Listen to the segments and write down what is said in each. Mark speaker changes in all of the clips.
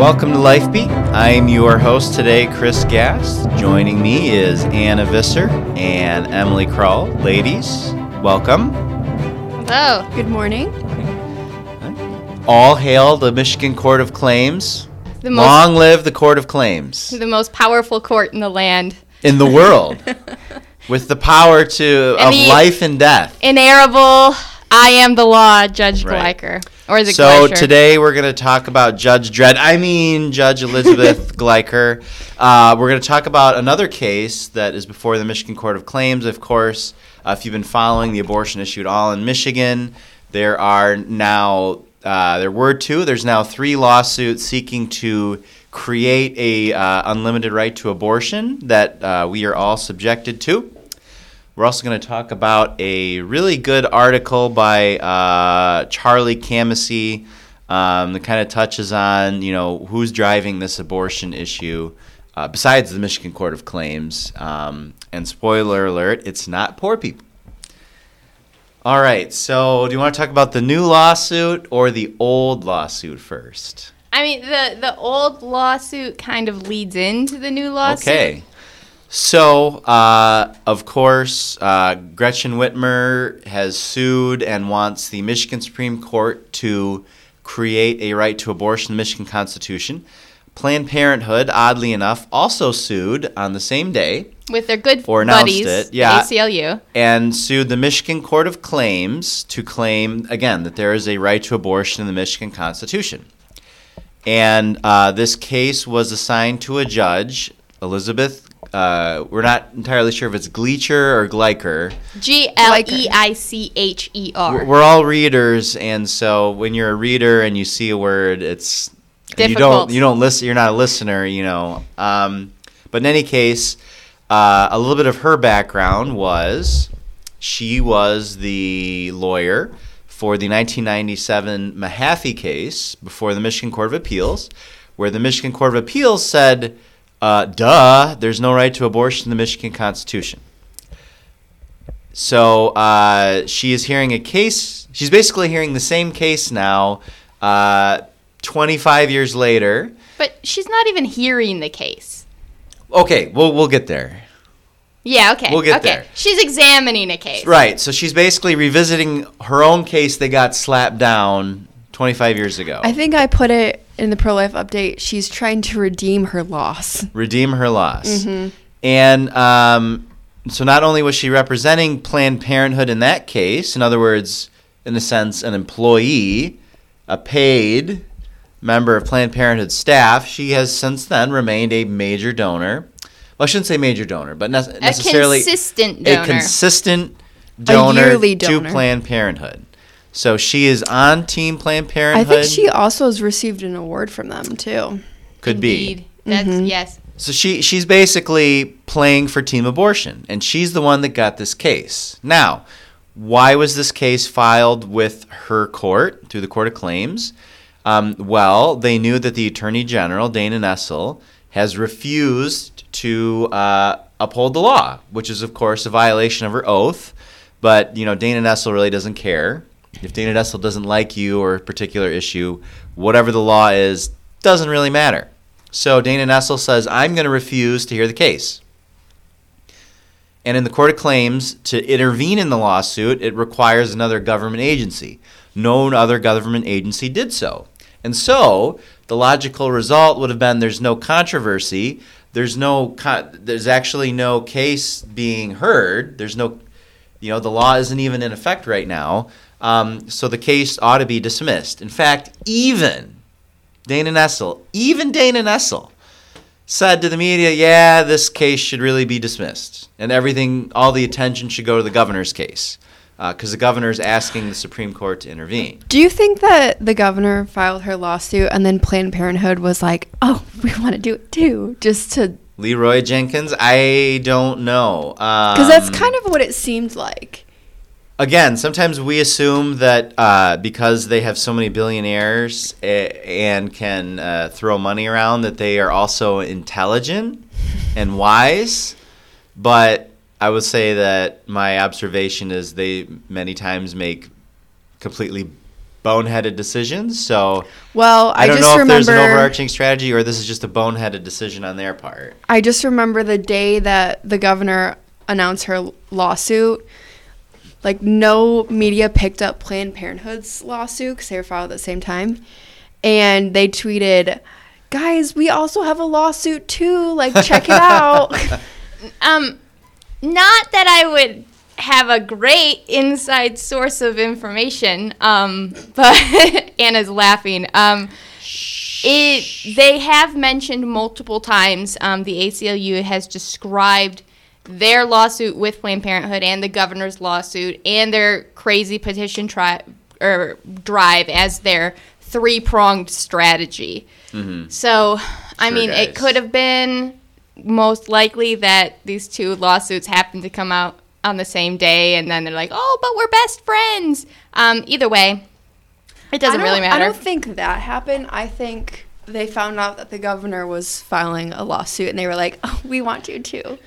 Speaker 1: Welcome to LifeBeat. I'm your host today, Chris Gass. Joining me is Anna Visser and Emily Kroll. Ladies, welcome.
Speaker 2: Hello.
Speaker 3: Good morning.
Speaker 1: All hail the Michigan Court of Claims.
Speaker 2: The most,
Speaker 1: Long live the Court of Claims
Speaker 2: the most powerful court in the land.
Speaker 1: in the world, with the power to of
Speaker 2: Any-
Speaker 1: life and death.
Speaker 2: Inarable, I am the law, Judge
Speaker 1: Right.
Speaker 2: Gleicher. Or is it
Speaker 1: So
Speaker 2: Gleicher?
Speaker 1: today we're going to talk about Judge Dredd. I mean Judge Elizabeth Gleicher. Uh, we're going to talk about another case that is before the Michigan Court of Claims. Of course, uh, if you've been following the abortion issue at all in Michigan, there are now uh, there were two. There's now three lawsuits seeking to create a uh, unlimited right to abortion that uh, we are all subjected to. We're also going to talk about a really good article by uh, Charlie Camosy um, that kind of touches on, you know, who's driving this abortion issue uh, besides the Michigan Court of Claims. Um, and spoiler alert, it's not poor people. All right, so do you want to talk about the new lawsuit or the old lawsuit first?
Speaker 2: I mean, the, the old lawsuit kind of leads into the new lawsuit.
Speaker 1: Okay. So, uh, of course, uh, Gretchen Whitmer has sued and wants the Michigan Supreme Court to create a right to abortion in the Michigan Constitution. Planned Parenthood, oddly enough, also sued on the same day
Speaker 2: With their good
Speaker 1: Or
Speaker 2: buddies,
Speaker 1: it, yeah.
Speaker 2: the ACLU.
Speaker 1: and sued the Michigan Court of Claims to claim, again, that there is a right to abortion in the Michigan Constitution. And uh, this case was assigned to a judge, Elizabeth. Uh, we're not entirely sure if it's Gleacher or Gleicher.
Speaker 2: G L E I C H E
Speaker 1: We're all readers, and so when you're a reader and you see a word, it's and you don't you don't listen. You're not a listener, you know. Um, but in any case, uh, a little bit of her background was she was the lawyer for the 1997 Mahaffey case before the Michigan Court of Appeals, where the Michigan Court of Appeals said, uh, "Duh, there's no right to abortion in the Michigan Constitution." So uh, she is hearing a case. She's basically hearing the same case now, uh, 25 years later.
Speaker 2: But she's not even hearing the case.
Speaker 1: Okay, we'll we'll get there.
Speaker 2: Yeah, okay.
Speaker 1: We'll get
Speaker 2: okay.
Speaker 1: there.
Speaker 2: She's examining a case.
Speaker 1: Right. So she's basically revisiting her own case that got slapped down 25 years ago.
Speaker 3: I think I put it in the pro life update. She's trying to redeem her loss.
Speaker 1: redeem her loss. And um, so not only was she representing Planned Parenthood in that case, in other words, in a sense, an employee, a paid member of Planned Parenthood staff, she has since then remained a major donor. Well, I shouldn't say major donor, but nece-
Speaker 2: A consistent donor
Speaker 1: a
Speaker 2: donor.
Speaker 1: consistent donor
Speaker 3: yearly
Speaker 1: to. Planned Parenthood. So she is on Team Planned Parenthood.
Speaker 3: I think she also has received an award from them too.
Speaker 1: could be.
Speaker 2: Indeed. That's yes.
Speaker 1: So she she's basically playing for team abortion, and she's the one that got this case. Now, why was this case filed with her court through the Court of Claims? Um, well, they knew that the Attorney General Dana Nessel has refused to uh, uphold the law, which is of course a violation of her oath. But you know, Dana Nessel really doesn't care. If Dana Nessel doesn't like you or a particular issue, whatever the law is, doesn't really matter. So Dana Nessel says, I'm going to refuse to hear the case. And in the Court of Claims, to intervene in the lawsuit, it requires another government agency. No other government agency did so. And so the logical result would have been there's no controversy. There's no, there's actually no case being heard. There's no, you know, the law isn't even in effect right now. Um, so the case ought to be dismissed. In fact, even Dana Nessel, even Dana Nessel, said to the media, yeah, this case should really be dismissed. And everything, all the attention should go to the governor's case. Because the governor is asking the Supreme Court to intervene.
Speaker 3: Do you think that the governor filed her lawsuit and then Planned Parenthood was like, "Oh, we want to do it too," just to
Speaker 1: Leeroy Jenkins, I don't know.
Speaker 3: because
Speaker 1: Because
Speaker 3: that's kind of what it seemed like.
Speaker 1: Again, sometimes we assume that uh, because they have so many billionaires uh, and can uh, throw money around, that they are also intelligent and wise. But I would say that my observation is they many times make completely boneheaded decisions. So
Speaker 3: Well,
Speaker 1: I,
Speaker 3: I,
Speaker 1: don't know if
Speaker 3: remember.
Speaker 1: there's an overarching strategy or this is just a boneheaded decision on their part.
Speaker 3: I just remember the day that the governor announced her lawsuit. Like no media picked up Planned Parenthood's lawsuit because they were filed at the same time, and they tweeted, "Guys, we also have a lawsuit too. Like check it out."
Speaker 2: Um, not that I would have a great inside source of information. Um, but Anna's laughing. Um, it they have mentioned multiple times. Um, the ACLU has described their lawsuit with Planned Parenthood and the governor's lawsuit and their crazy petition tri- or drive as their three pronged strategy. So, I
Speaker 1: Sure,
Speaker 2: mean, it could have been most likely that these two lawsuits happened to come out on the same day, and then they're like, "Oh, but we're best friends." Um, either way, it doesn't really matter.
Speaker 3: I don't think that happened. I think they found out that the governor was filing a lawsuit, and they were like, "Oh, we want you too.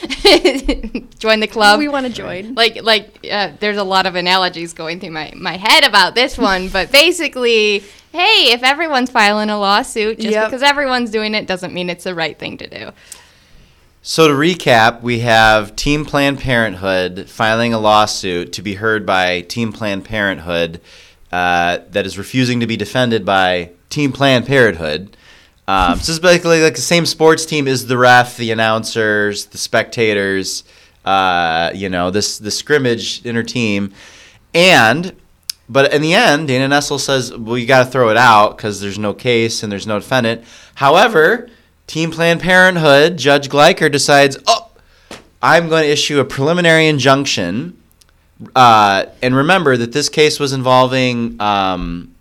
Speaker 2: Join the club.
Speaker 3: we want to join."
Speaker 2: like like uh, there's a lot of analogies going through my, my head about this one but basically hey if everyone's filing a lawsuit just
Speaker 3: Yep.
Speaker 2: because everyone's doing it doesn't mean it's the right thing to do
Speaker 1: So to recap, we have Team Planned Parenthood filing a lawsuit to be heard by Team Planned Parenthood uh, that is refusing to be defended by Team Planned Parenthood. Um, so is basically like the same sports team is the ref, the announcers, the spectators. Uh, you know this the scrimmage inner team, and but in the end, Dana Nessel says, well, you got to throw it out because there's no case and there's no defendant. However, Team Planned Parenthood, Judge Gleicher decides, oh, I'm going to issue a preliminary injunction. Uh, and remember that this case was involving. Um,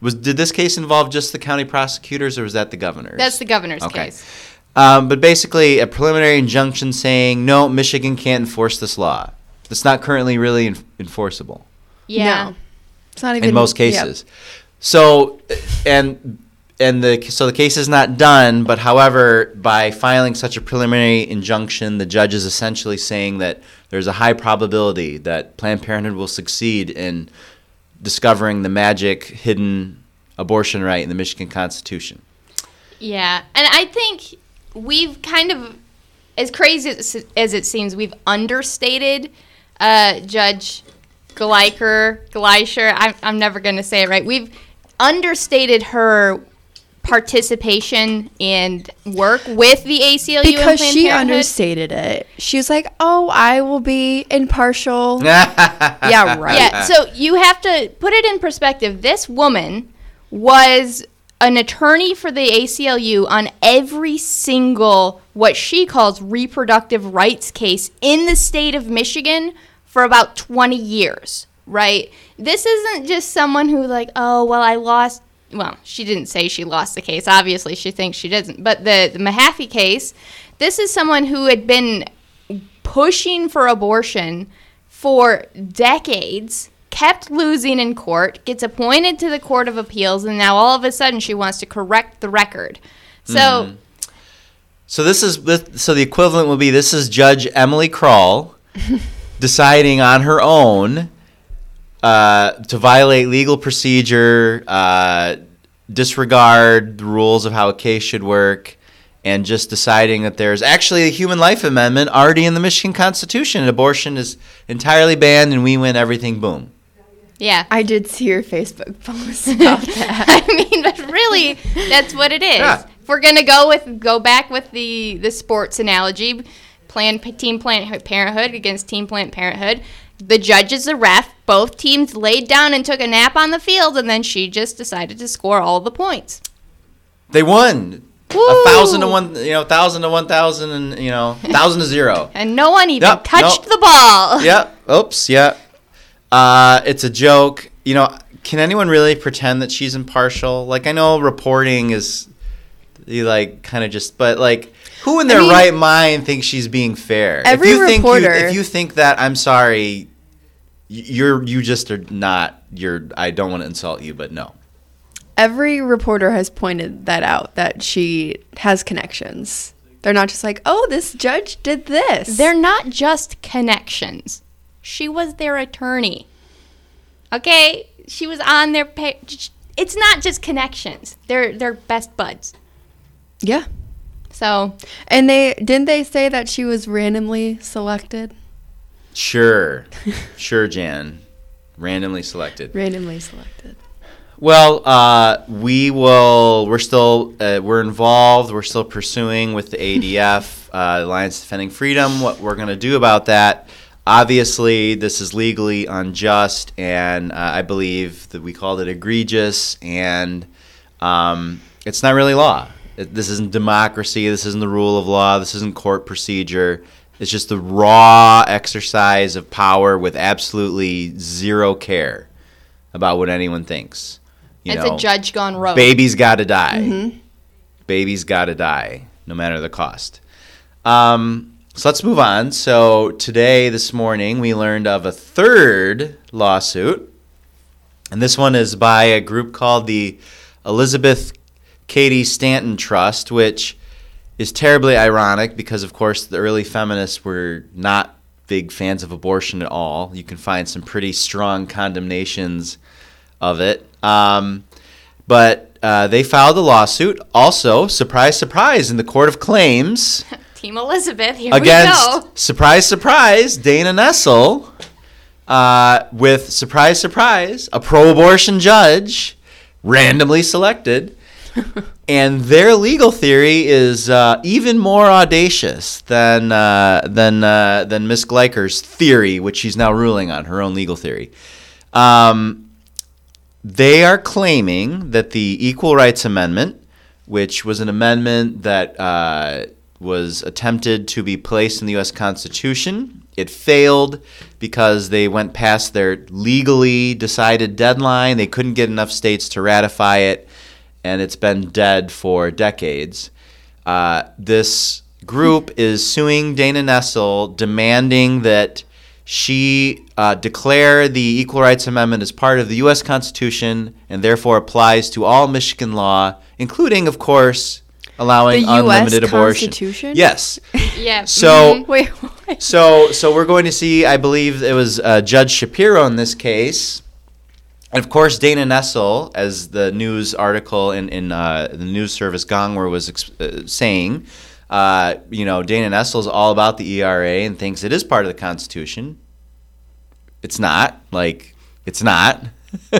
Speaker 1: was did this case involve just the county prosecutors or was that the governors?
Speaker 2: that's the governor's
Speaker 1: Okay.
Speaker 2: case
Speaker 1: Um, but basically, a preliminary injunction saying no, Michigan can't enforce this law. It's not currently really en- enforceable
Speaker 2: yeah
Speaker 3: No. It's not even
Speaker 1: in most
Speaker 3: yep.
Speaker 1: cases. So, and and the so the case is not done. But however, by filing such a preliminary injunction, the judge is essentially saying that there's a high probability that Planned Parenthood will succeed in discovering the magic hidden abortion right in the Michigan Constitution.
Speaker 2: Yeah, and I think we've kind of, as crazy as, it seems, we've understated uh, Judge Gleicher, Gleicher. I'm, I'm never going to say it right. We've understated her participation and work with the ACLU and
Speaker 3: because
Speaker 2: Planned
Speaker 3: she
Speaker 2: Parenthood.
Speaker 3: understated it. She was like, "Oh, I will be impartial." yeah, right.
Speaker 2: Yeah, so you have to put it in perspective. This woman was an attorney for the ACLU on every single what she calls reproductive rights case in the state of Michigan for about 20 years, right? This isn't just someone who like, "Oh, well, I lost well, she didn't say she lost the case. Obviously, she thinks she doesn't. But the, the Mahaffey case, this is someone who had been pushing for abortion for decades, kept losing in court, gets appointed to the Court of Appeals, and now all of a sudden she wants to correct the record. So, hmm.
Speaker 1: So this is so the equivalent would be this is Judge Emily Kroll deciding on her own uh, to violate legal procedure, uh, disregard the rules of how a case should work, and just deciding that there's actually a human life amendment already in the Michigan Constitution. Abortion is entirely banned, and we win everything. Boom.
Speaker 2: yeah.
Speaker 3: I did see your Facebook post about that.
Speaker 2: I mean, but really, that's what it is.
Speaker 1: Yeah.
Speaker 2: If we're gonna go with go back with the the sports analogy, Planned Team Planned Parenthood against Team Planned Parenthood. The judge is the ref. Both teams laid down and took a nap on the field, and then she just decided to score all the points.
Speaker 1: They won.
Speaker 2: Woo!
Speaker 1: A thousand to one, you know, thousand to one thousand, and you know, thousand to zero.
Speaker 2: And no one even
Speaker 1: Yep,
Speaker 2: touched
Speaker 1: nope.
Speaker 2: the ball.
Speaker 1: yep. Oops. Yeah. Uh, it's a joke. You know, can anyone really pretend that she's impartial? Like, I know reporting is, you like, kind of just, but like, who in their
Speaker 3: mean,
Speaker 1: right mind thinks she's being fair?
Speaker 3: every
Speaker 1: if you think
Speaker 3: reporter-
Speaker 1: you, if you think that, I'm sorry. You're you just are not. You're. I don't want to insult you, but no.
Speaker 3: Every reporter has pointed that out that she has connections. They're not just like, "Oh, this judge did this."
Speaker 2: They're not just connections. She was their attorney. Okay? she was on their page. It's not just connections. They're they're best buds.
Speaker 3: Yeah.
Speaker 2: So
Speaker 3: And they didn't they say that she was randomly selected?
Speaker 1: Sure, sure, Jan, randomly selected.
Speaker 3: Randomly selected.
Speaker 1: Well, uh, we will. We're still uh, we're involved. We're still pursuing with the ADF, uh, Alliance Defending Freedom. What we're going to do about that? Obviously, this is legally unjust, and uh, I believe that we called it egregious, and um, it's not really law. This isn't democracy. This isn't the rule of law. This isn't court procedure. It's just the raw exercise of power with absolutely zero care about what anyone thinks. You
Speaker 2: it's
Speaker 1: know,
Speaker 2: a judge gone rogue.
Speaker 1: Baby's got to die. Baby's got to die, no matter the cost. Um, so let's move on. So today, this morning, we learned of a third lawsuit, and this one is by a group called the Elizabeth Cady Stanton Trust, which is terribly ironic because, of course, the early feminists were not big fans of abortion at all. You can find some pretty strong condemnations of it. Um, but uh, they filed a lawsuit, also, surprise, surprise, in the Court of Claims
Speaker 2: Team Elizabeth. Here
Speaker 1: against,
Speaker 2: we go.
Speaker 1: surprise, surprise, Dana Nessel, uh, with, surprise, surprise, a pro abortion judge randomly selected. and their legal theory is uh, even more audacious than uh, than uh, than Miss Gleicher's theory, which she's now ruling on her own legal theory. Um, they are claiming that the Equal Rights Amendment, which was an amendment that uh, was attempted to be placed in the U.S. Constitution, it failed because they went past their legally decided deadline. They couldn't get enough states to ratify it, and it's been dead for decades. Uh, this group is suing Dana Nessel, demanding that she uh, declare the Equal Rights Amendment as part of the U.S. Constitution and therefore applies to all Michigan law, including, of course, allowing
Speaker 3: The US
Speaker 1: unlimited abortion.
Speaker 3: Constitution?
Speaker 1: Yes.
Speaker 2: Yeah.
Speaker 1: So-.
Speaker 3: Wait, what?
Speaker 1: So, so we're going to see. I believe it was uh, Judge Shapiro in this case, and of course Dana Nessel, as the news article in in uh, the news service Gongwer was ex- uh, saying. Uh, you know, Dana Nessel is all about the ERA and thinks it is part of the Constitution. It's not. Like, it's not.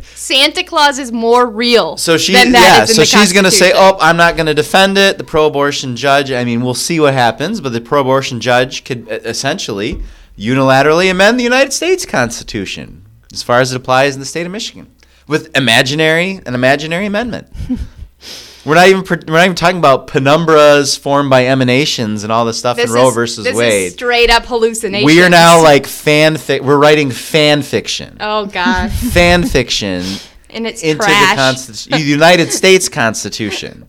Speaker 2: Santa Claus is more real.
Speaker 1: So she,
Speaker 2: than that
Speaker 1: yeah. So she's going to say, "Oh, I'm not going to defend it." The pro-abortion judge. I mean, we'll see what happens, but the pro-abortion judge could essentially unilaterally amend the United States Constitution as far as it applies in the state of Michigan with imaginary an imaginary amendment. we're not even we're not even talking about penumbras formed by emanations and all this stuff
Speaker 2: This
Speaker 1: in Roe
Speaker 2: is-
Speaker 1: versus
Speaker 2: this
Speaker 1: Wade.
Speaker 2: Is straight up hallucination.
Speaker 1: we are now like fan fic. We're writing fan fiction.
Speaker 2: Oh God.
Speaker 1: Fan fiction
Speaker 2: and it's
Speaker 1: into
Speaker 2: trash.
Speaker 1: the Constitution, the United States Constitution.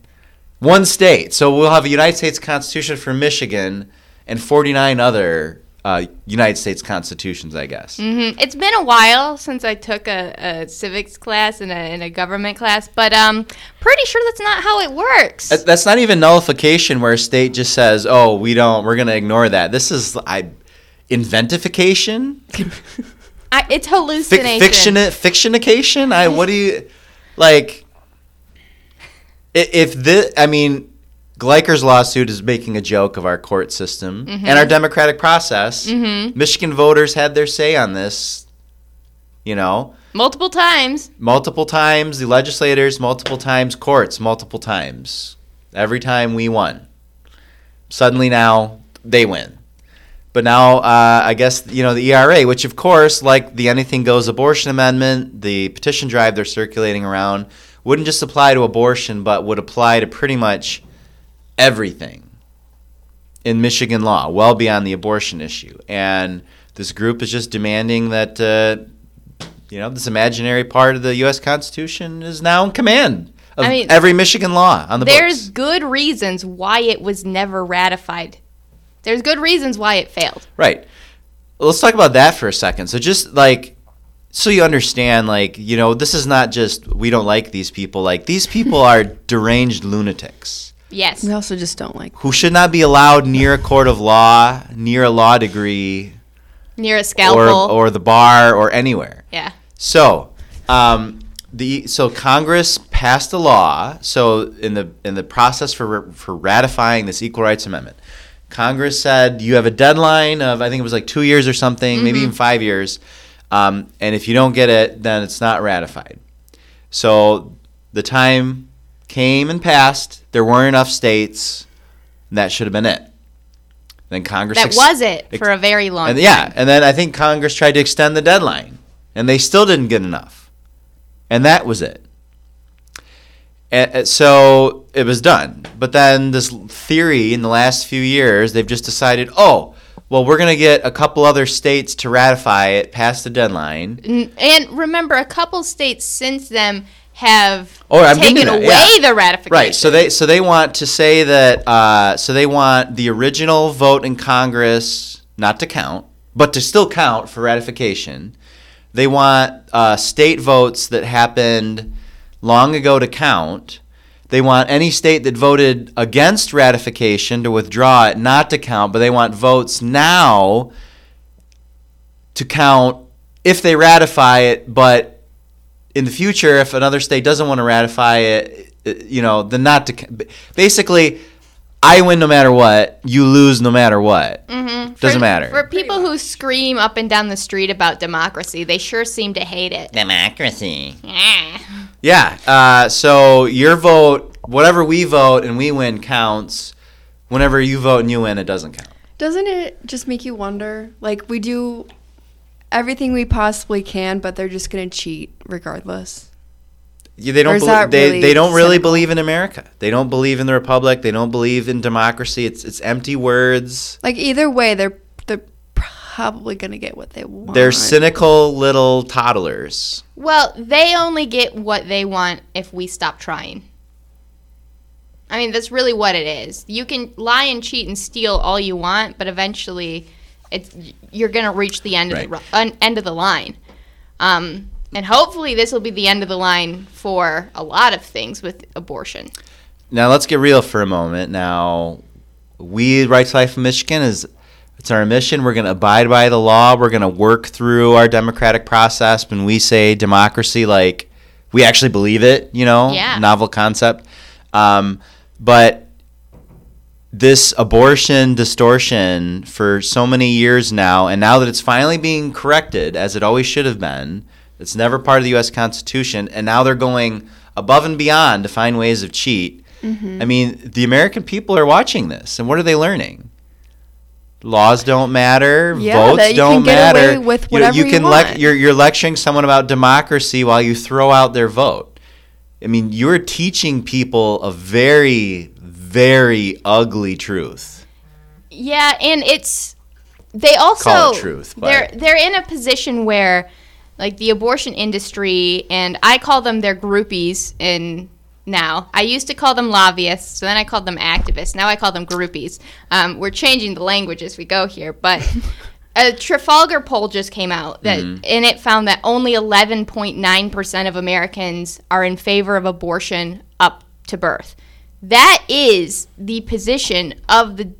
Speaker 1: One state. So we'll have a United States Constitution for Michigan and 49 other uh, United States constitutions, I guess.
Speaker 2: Mhm. It's been a while since I took a, a civics class and a, and a government class, but um, pretty sure that's not how it works.
Speaker 1: That's not even nullification where a state just says, "Oh, we don't. We're going to ignore that." This is I inventification,
Speaker 2: I, it's
Speaker 1: Fic-
Speaker 2: hallucination.
Speaker 1: fiction, fictionication. I what do you like? If this, I mean, Gleicher's lawsuit is making a joke of our court system and our democratic process. Michigan voters had their say on this. You know,
Speaker 2: Multiple times.
Speaker 1: multiple times the legislators, multiple times courts, multiple times. Every time we won. Suddenly now they win. But now uh, I guess you know the ERA, which of course, like the Anything Goes abortion amendment, the petition drive they're circulating around, wouldn't just apply to abortion, but would apply to pretty much everything in Michigan law, well beyond the abortion issue. And this group is just demanding that uh, you know this imaginary part of the U.S. Constitution is now in command of
Speaker 2: I mean,
Speaker 1: every Michigan law on the
Speaker 2: There's
Speaker 1: books.
Speaker 2: good reasons why it was never ratified. There's good reasons why it failed.
Speaker 1: Right. Let's talk about that for a second. So just like so you understand like, you know, this is not just we don't like these people. Like these people are deranged lunatics
Speaker 2: Yes.
Speaker 3: We also just don't like.
Speaker 1: who should not be allowed near a court of law, near a law degree
Speaker 2: Near a
Speaker 1: or
Speaker 2: scalpel.
Speaker 1: or the bar or anywhere.
Speaker 2: yeah.
Speaker 1: So, um, the so Congress passed a law. So in the in the process for for ratifying this Equal Rights Amendment, Congress said you have a deadline of I think it was like two years or something, maybe even five years, um, and if you don't get it, then it's not ratified. So the time came and passed. There weren't enough states. And that should have been it. Then Congress
Speaker 2: That
Speaker 1: ex-
Speaker 2: was it
Speaker 1: ex-
Speaker 2: for a very long
Speaker 1: and
Speaker 2: time.
Speaker 1: yeah, and then I think Congress tried to extend the deadline, and they still didn't get enough, and that was it. And, and so it was done. But then this theory in the last few years, they've just decided, oh, well, we're going to get a couple other states to ratify it past the deadline.
Speaker 2: And remember, a couple states since then have
Speaker 1: I'm
Speaker 2: taken away
Speaker 1: yeah.
Speaker 2: the ratification.
Speaker 1: Right. So they so they want to say that uh, so they want the original vote in Congress not to count, but to still count for ratification. They want uh, state votes that happened long ago to count. They want any state that voted against ratification to withdraw it not to count, but they want votes now to count if they ratify it, but in the future, if another state doesn't want to ratify it, uh, you know, then not to. Basically, I win no matter what. You lose no matter what.
Speaker 2: Mhm.
Speaker 1: Doesn't
Speaker 2: For-
Speaker 1: matter.
Speaker 2: For people who scream up and down the street about democracy, they sure seem to hate it.
Speaker 1: Democracy.
Speaker 2: Ah.
Speaker 1: Yeah. Uh, so your vote, whatever we vote and we win, counts. Whenever you vote and you win, it doesn't count.
Speaker 3: Doesn't it just make you wonder? Like we do everything we possibly can, but they're just gonna cheat regardless.
Speaker 1: Yeah, they don't.
Speaker 3: is
Speaker 1: belie- they
Speaker 3: really
Speaker 1: they don't really
Speaker 3: cynical?
Speaker 1: believe in America. They don't believe in the republic. They don't believe in democracy. It's it's empty words.
Speaker 3: Like either way, they're they're probably gonna get what they want.
Speaker 1: They're cynical little toddlers.
Speaker 2: Well, they only get what they want if we stop trying. I mean, that's really what it is. You can lie and cheat and steal all you want, but eventually, it's you're gonna reach the end of the
Speaker 1: Right.
Speaker 2: end of the line. Um, and hopefully, this will be the end of the line for a lot of things with abortion.
Speaker 1: Now let's get real for a moment. Now, we Rights Life in Michigan is it's our mission. We're going to abide by the law. We're going to work through our democratic process. When we say democracy, like we actually believe it. You know,
Speaker 2: Yeah.
Speaker 1: novel concept. Um, but this abortion distortion for so many years now, and now that it's finally being corrected, as it always should have been, it's never part of the U.S. Constitution, and now they're going above and beyond to find ways of cheat. Mm-hmm. I mean, the American people are watching this, and what are they learning? Laws don't matter.
Speaker 3: Yeah,
Speaker 1: votes don't
Speaker 3: can get
Speaker 1: matter.
Speaker 3: away with whatever
Speaker 1: you
Speaker 3: you
Speaker 1: can
Speaker 3: want.
Speaker 1: you're, you're lecturing someone about democracy while you throw out their vote. I mean, you're teaching people a very, very ugly truth.
Speaker 2: Yeah, and it's they also
Speaker 1: truth, but-
Speaker 2: they're they're in a position where like the abortion industry and I call them their groupies in now. I used to call them lobbyists, so then I called them activists. Now I call them groupies. Um, we're changing the language as we go here, but a Trafalgar poll just came out that
Speaker 1: Mm-hmm.
Speaker 2: and it found that only 11.9% of Americans are in favor of abortion up to birth. That is the position of the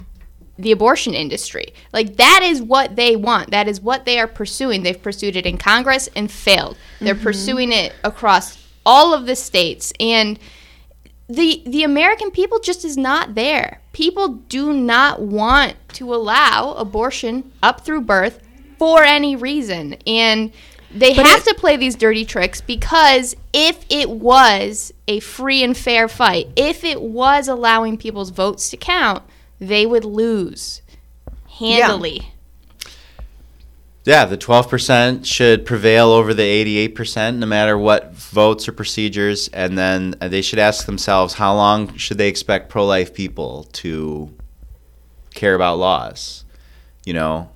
Speaker 2: the abortion industry. Like that is what they want. That is what they are pursuing. They've pursued it in Congress and failed. They're mm-hmm. pursuing it across all of the states and the the American people just is not there. People do not want to allow abortion up through birth for any reason. And they
Speaker 3: But
Speaker 2: have
Speaker 3: it-
Speaker 2: to play these dirty tricks because if it was a free and fair fight, if it was allowing people's votes to count, they would lose handily.
Speaker 1: Yeah, the 12% should prevail over the 88%, no matter what votes or procedures. And then uh, they should ask themselves how long should they expect pro life people to care about laws? You know,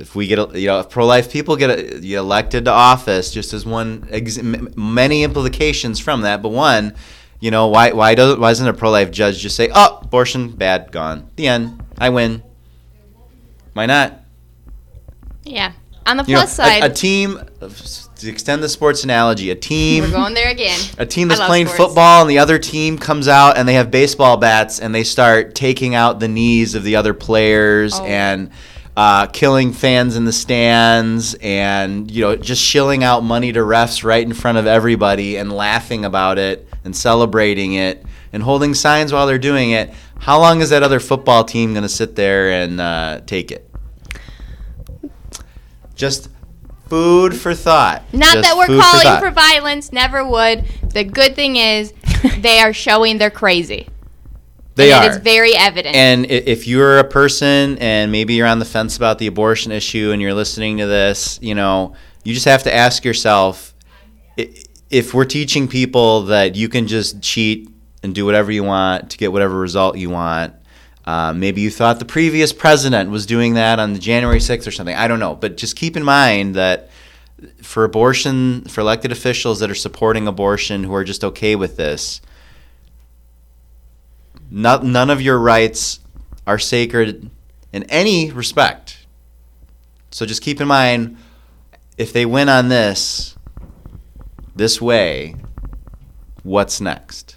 Speaker 1: if we get, you know, if pro life people get uh, elected to office, just as one, ex- many implications from that, but one, you know, why, why, does, why doesn't a pro life judge just say, oh, abortion, bad, gone, the end, I win? Why not?
Speaker 2: Yeah. On the
Speaker 1: You know,
Speaker 2: plus side,
Speaker 1: a, a team to extend the sports analogy, a team
Speaker 2: we're going there again.
Speaker 1: a team that's playing
Speaker 2: sports.
Speaker 1: football and the other team comes out and they have baseball bats and they start taking out the knees of the other players
Speaker 2: Oh.
Speaker 1: and uh, killing fans in the stands and you know just shilling out money to refs right in front of everybody and laughing about it and celebrating it and holding signs while they're doing it how long is that other football team going to sit there and uh, take it just food for thought
Speaker 2: Not
Speaker 1: Just
Speaker 2: that we're calling
Speaker 1: thought.
Speaker 2: for violence, never would. The good thing is they are showing they're crazy.
Speaker 1: They
Speaker 2: and
Speaker 1: are
Speaker 2: It is very evident.
Speaker 1: And if you're a person and maybe you're on the fence about the abortion issue and you're listening to this, you know, you just have to ask yourself if we're teaching people that you can just cheat and do whatever you want to get whatever result you want. Uh, maybe you thought the previous president was doing that on the January 6th or something. I don't know. But just keep in mind that for abortion, for elected officials that are supporting abortion who are just okay with this, not, none of your rights are sacred in any respect. So just keep in mind if they win on this, this way, what's next?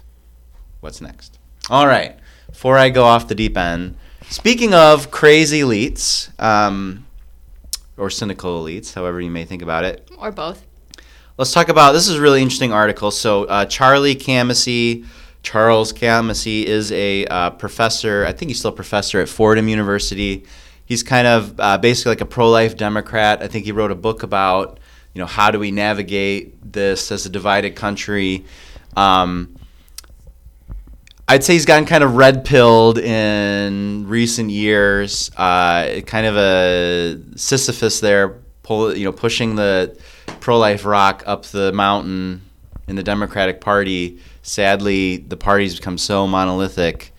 Speaker 1: What's next? All right. Before I go off the deep end, speaking of crazy elites, um, or cynical elites, however you may think about it,
Speaker 2: or both.
Speaker 1: let's talk about this is a really interesting article. So uh, Charlie Camosy, Charles Camosy is a uh, professor. I think he's still a professor at Fordham University. He's kind of uh, basically like a pro-life Democrat. I think he wrote a book about you know how do we navigate this as a divided country. Um, I'd say he's gotten kind of red pilled in recent years. Uh, kind of a Sisyphus there, pull, you know, pushing the pro-life rock up the mountain in the Democratic Party. Sadly, the party's become so monolithic.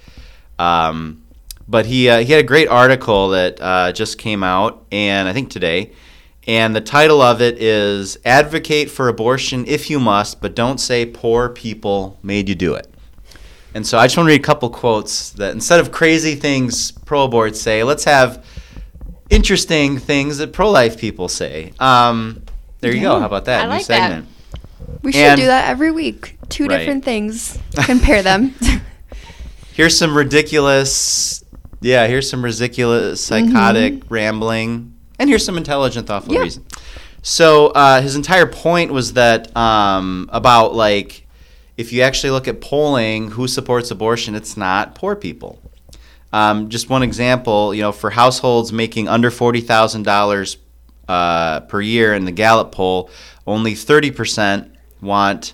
Speaker 1: Um, but he uh, he had a great article that uh, just came out, and I think today. And the title of it is "Advocate for Abortion if you must, but don't say poor people made you do it." And so I just want to read a couple quotes that instead of crazy things pro-aborts say, let's have interesting things that pro life people say. Um, there you go. How about that?
Speaker 2: I
Speaker 1: New
Speaker 2: like that.
Speaker 3: We should
Speaker 1: And-
Speaker 3: do that every week. Two
Speaker 1: Right.
Speaker 3: different things. Compare them.
Speaker 1: Here's some ridiculous, yeah, here's some ridiculous, psychotic rambling, and here's some intelligent, thoughtful
Speaker 3: Yeah.
Speaker 1: reason. So uh, his entire point was that um, about like if you actually look at polling, who supports abortion, it's not poor people. Um, just one example, you know, for households making under forty thousand dollars uh, per year in the Gallup poll, only thirty percent want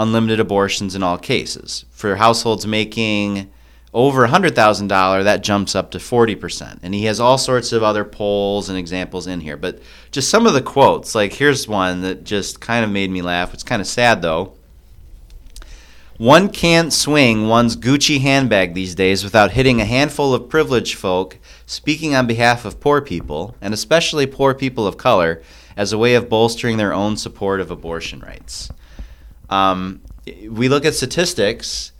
Speaker 1: unlimited abortions in all cases. For households making over $100,000, that jumps up to 40%. And he has all sorts of other polls and examples in here. But just some of the quotes, like here's one that just kind of made me laugh. It's kind of sad though. One can't swing one's Gucci handbag these days without hitting a handful of privileged folk speaking on behalf of poor people, and especially poor people of color, as a way of bolstering their own support of abortion rights. Um, we look at statistics,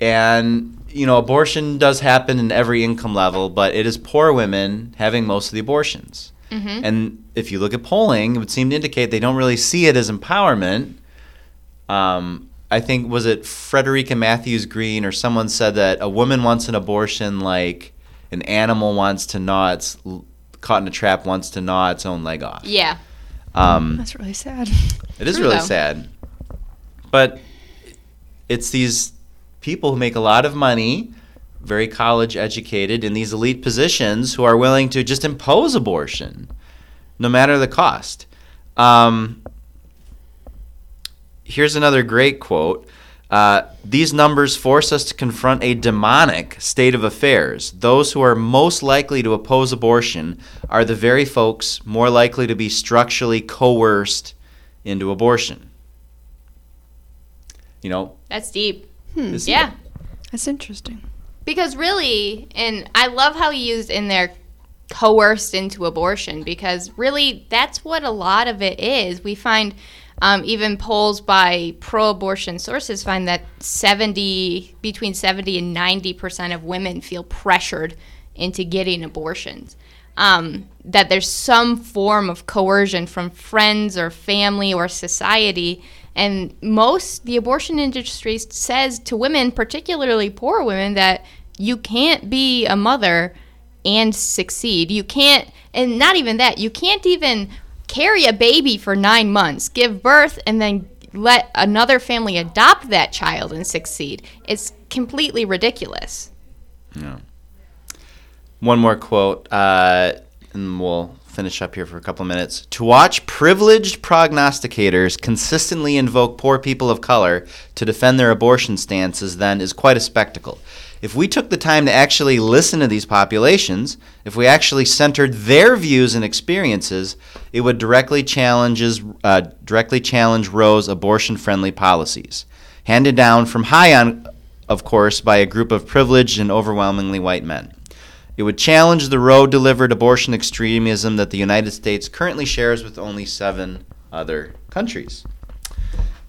Speaker 1: and you know, abortion does happen in every income level, but it is poor women having most of the abortions.
Speaker 2: Mm-hmm.
Speaker 1: And if you look at polling, it would seem to indicate they don't really see it as empowerment. Um, I think was it Frederica Mathewes-Green or someone said that a woman wants an abortion like an animal wants to gnaw its caught in a trap wants to gnaw its own leg off.
Speaker 2: Yeah.
Speaker 1: Um,
Speaker 3: That's really sad.
Speaker 1: it is
Speaker 2: True,
Speaker 1: really
Speaker 2: though.
Speaker 1: sad. But it's these people who make a lot of money, very college educated, in these elite positions who are willing to just impose abortion, no matter the cost. Um, here's another great quote. Uh, These numbers force us to confront a demonic state of affairs. Those who are most likely to oppose abortion are the very folks more likely to be structurally coerced into abortion. You know,
Speaker 2: That's deep.
Speaker 3: Hmm.
Speaker 1: this-
Speaker 2: Yeah.
Speaker 3: That's interesting.
Speaker 2: Because really, and I love how he used in there coerced into abortion because really that's what a lot of it is. We find um, even polls by pro-abortion sources find that 70 between 70 and 90 percent of women feel pressured into getting abortions. Um, that there's some form of coercion from friends or family or society. And most, the abortion industry says to women, particularly poor women, that you can't be a mother and succeed. You can't, and not even that, you can't even carry a baby for nine months, give birth, and then let another family adopt that child and succeed. It's completely ridiculous.
Speaker 1: Yeah. One more quote, uh, and we'll finish up here for a couple of minutes. To watch privileged prognosticators consistently invoke poor people of color to defend their abortion stances, then, is quite a spectacle. If we took the time to actually listen to these populations, if we actually centered their views and experiences, it would directly challenges uh, directly challenge Roe's abortion-friendly policies, handed down from high on, of course, by a group of privileged and overwhelmingly white men. It would challenge the Roe delivered abortion extremism that the United States currently shares with only seven other countries.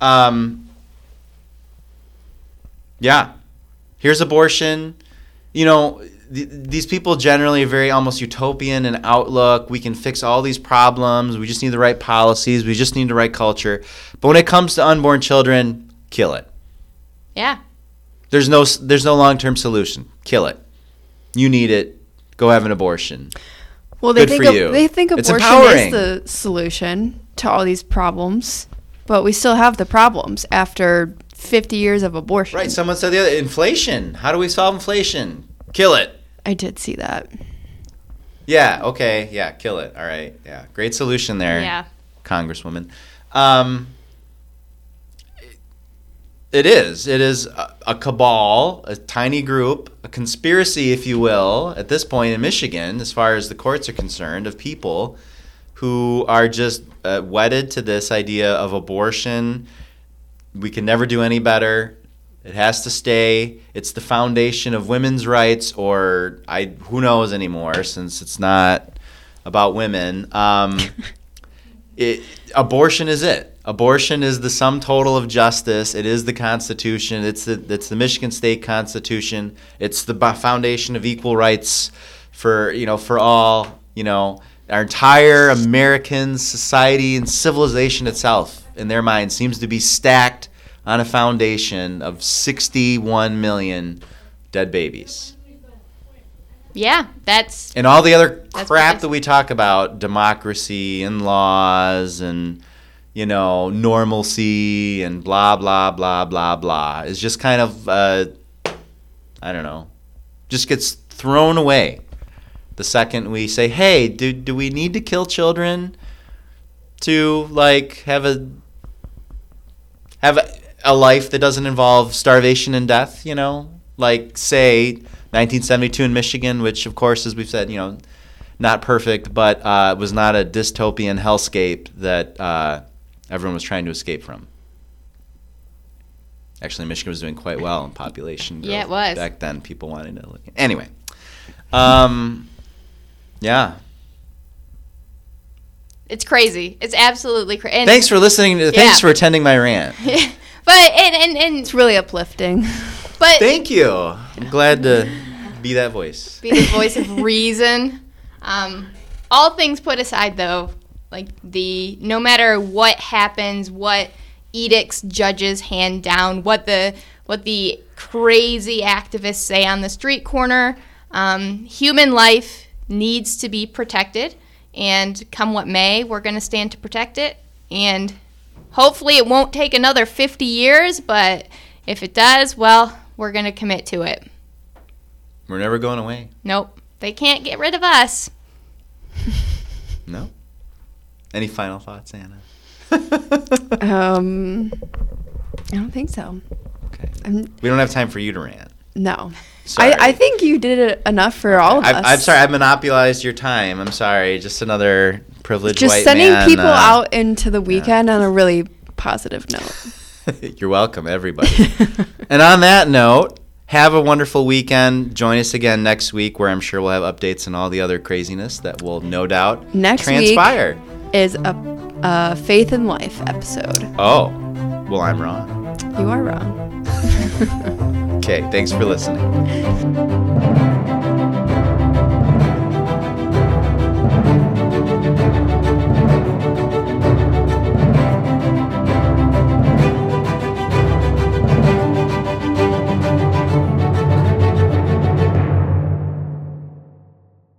Speaker 1: Um, yeah, here's abortion. You know, th- these people generally are very almost utopian in outlook. We can fix all these problems. We just need the right policies. We just need the right culture. But when it comes to unborn children, kill it.
Speaker 2: Yeah.
Speaker 1: There's no there's no long term solution. Kill it. You need it. Go have an abortion.
Speaker 3: Well, they
Speaker 1: Good
Speaker 3: think
Speaker 1: for
Speaker 3: ab-
Speaker 1: you.
Speaker 3: they think
Speaker 1: It's
Speaker 3: abortion
Speaker 1: empowering.
Speaker 3: is the solution to all these problems, but we still have the problems after 50 years of abortion.
Speaker 1: Right. Someone said the other inflation. How do we solve inflation? Kill it.
Speaker 3: I did see that.
Speaker 1: Yeah. Okay. Yeah. Kill it. All right. Yeah. Great solution there.
Speaker 2: Yeah.
Speaker 1: Congresswoman. Um, it is. It is a, a cabal, a tiny group, a conspiracy, if you will, at this point in Michigan, as far as the courts are concerned, of people who are just uh, wedded to this idea of abortion. We can never do any better. It has to stay. It's the foundation of women's rights, or I who knows anymore, since it's not about women. Um, it, abortion is it. Abortion is the sum total of justice. It is the Constitution. It's the it's the Michigan State Constitution. It's the foundation of equal rights for you know for all. You know our entire American society and civilization itself, in their mind, seems to be stacked on a foundation of 61 million dead babies.
Speaker 2: Yeah. That's
Speaker 1: And all the other crap that we talk about, democracy and laws and you know, normalcy and blah blah blah blah blah is just kind of uh, I don't know, just gets thrown away the second we say, "Hey, do do we need to kill children to like have a have a, a life that doesn't involve starvation and death?" You know, like say 1972 in Michigan, which of course, as we've said, you know, not perfect, but uh, was not a dystopian hellscape that uh, everyone was trying to escape from. Actually, Michigan was doing quite well in population growth.
Speaker 2: Yeah, it was.
Speaker 1: Back then, people wanted to look. Anyway, um, yeah.
Speaker 2: it's crazy. It's absolutely crazy.
Speaker 1: Thanks for listening. To,
Speaker 2: Yeah.
Speaker 1: Thanks for attending my rant.
Speaker 2: but and and and
Speaker 3: It's really uplifting.
Speaker 2: but
Speaker 1: Thank you. I'm glad to be that voice.
Speaker 2: be the voice of reason. Um, all things put aside, though, like the no matter what happens, what edicts judges hand down, what the what the crazy activists say on the street corner, um, human life needs to be protected, and come what may, we're going to stand to protect it, and hopefully it won't take another 50 years, but if it does, well, we're going to commit to it.
Speaker 1: We're never going away.
Speaker 2: Nope. They can't get rid of us.
Speaker 1: No. Any final thoughts, Anna?
Speaker 3: Um, I don't think so.
Speaker 1: okay.
Speaker 3: I'm,
Speaker 1: We don't have time for you to rant.
Speaker 3: no.
Speaker 1: Sorry.
Speaker 3: I, I think you did it enough for all of
Speaker 1: I,
Speaker 3: us.
Speaker 1: I'm sorry. I monopolized your time. I'm sorry. Just another privileged
Speaker 3: Just sending
Speaker 1: man,
Speaker 3: people
Speaker 1: uh,
Speaker 3: out into the weekend on a really positive note.
Speaker 1: You're welcome, everybody. and on that note, have a wonderful weekend. Join us again next week, where I'm sure we'll have updates and all the other craziness that will no doubt
Speaker 3: Next week-
Speaker 1: transpire.
Speaker 3: Is a, a faith in life episode.
Speaker 1: Oh, well, I'm wrong.
Speaker 3: You are wrong.
Speaker 1: Okay, thanks for listening.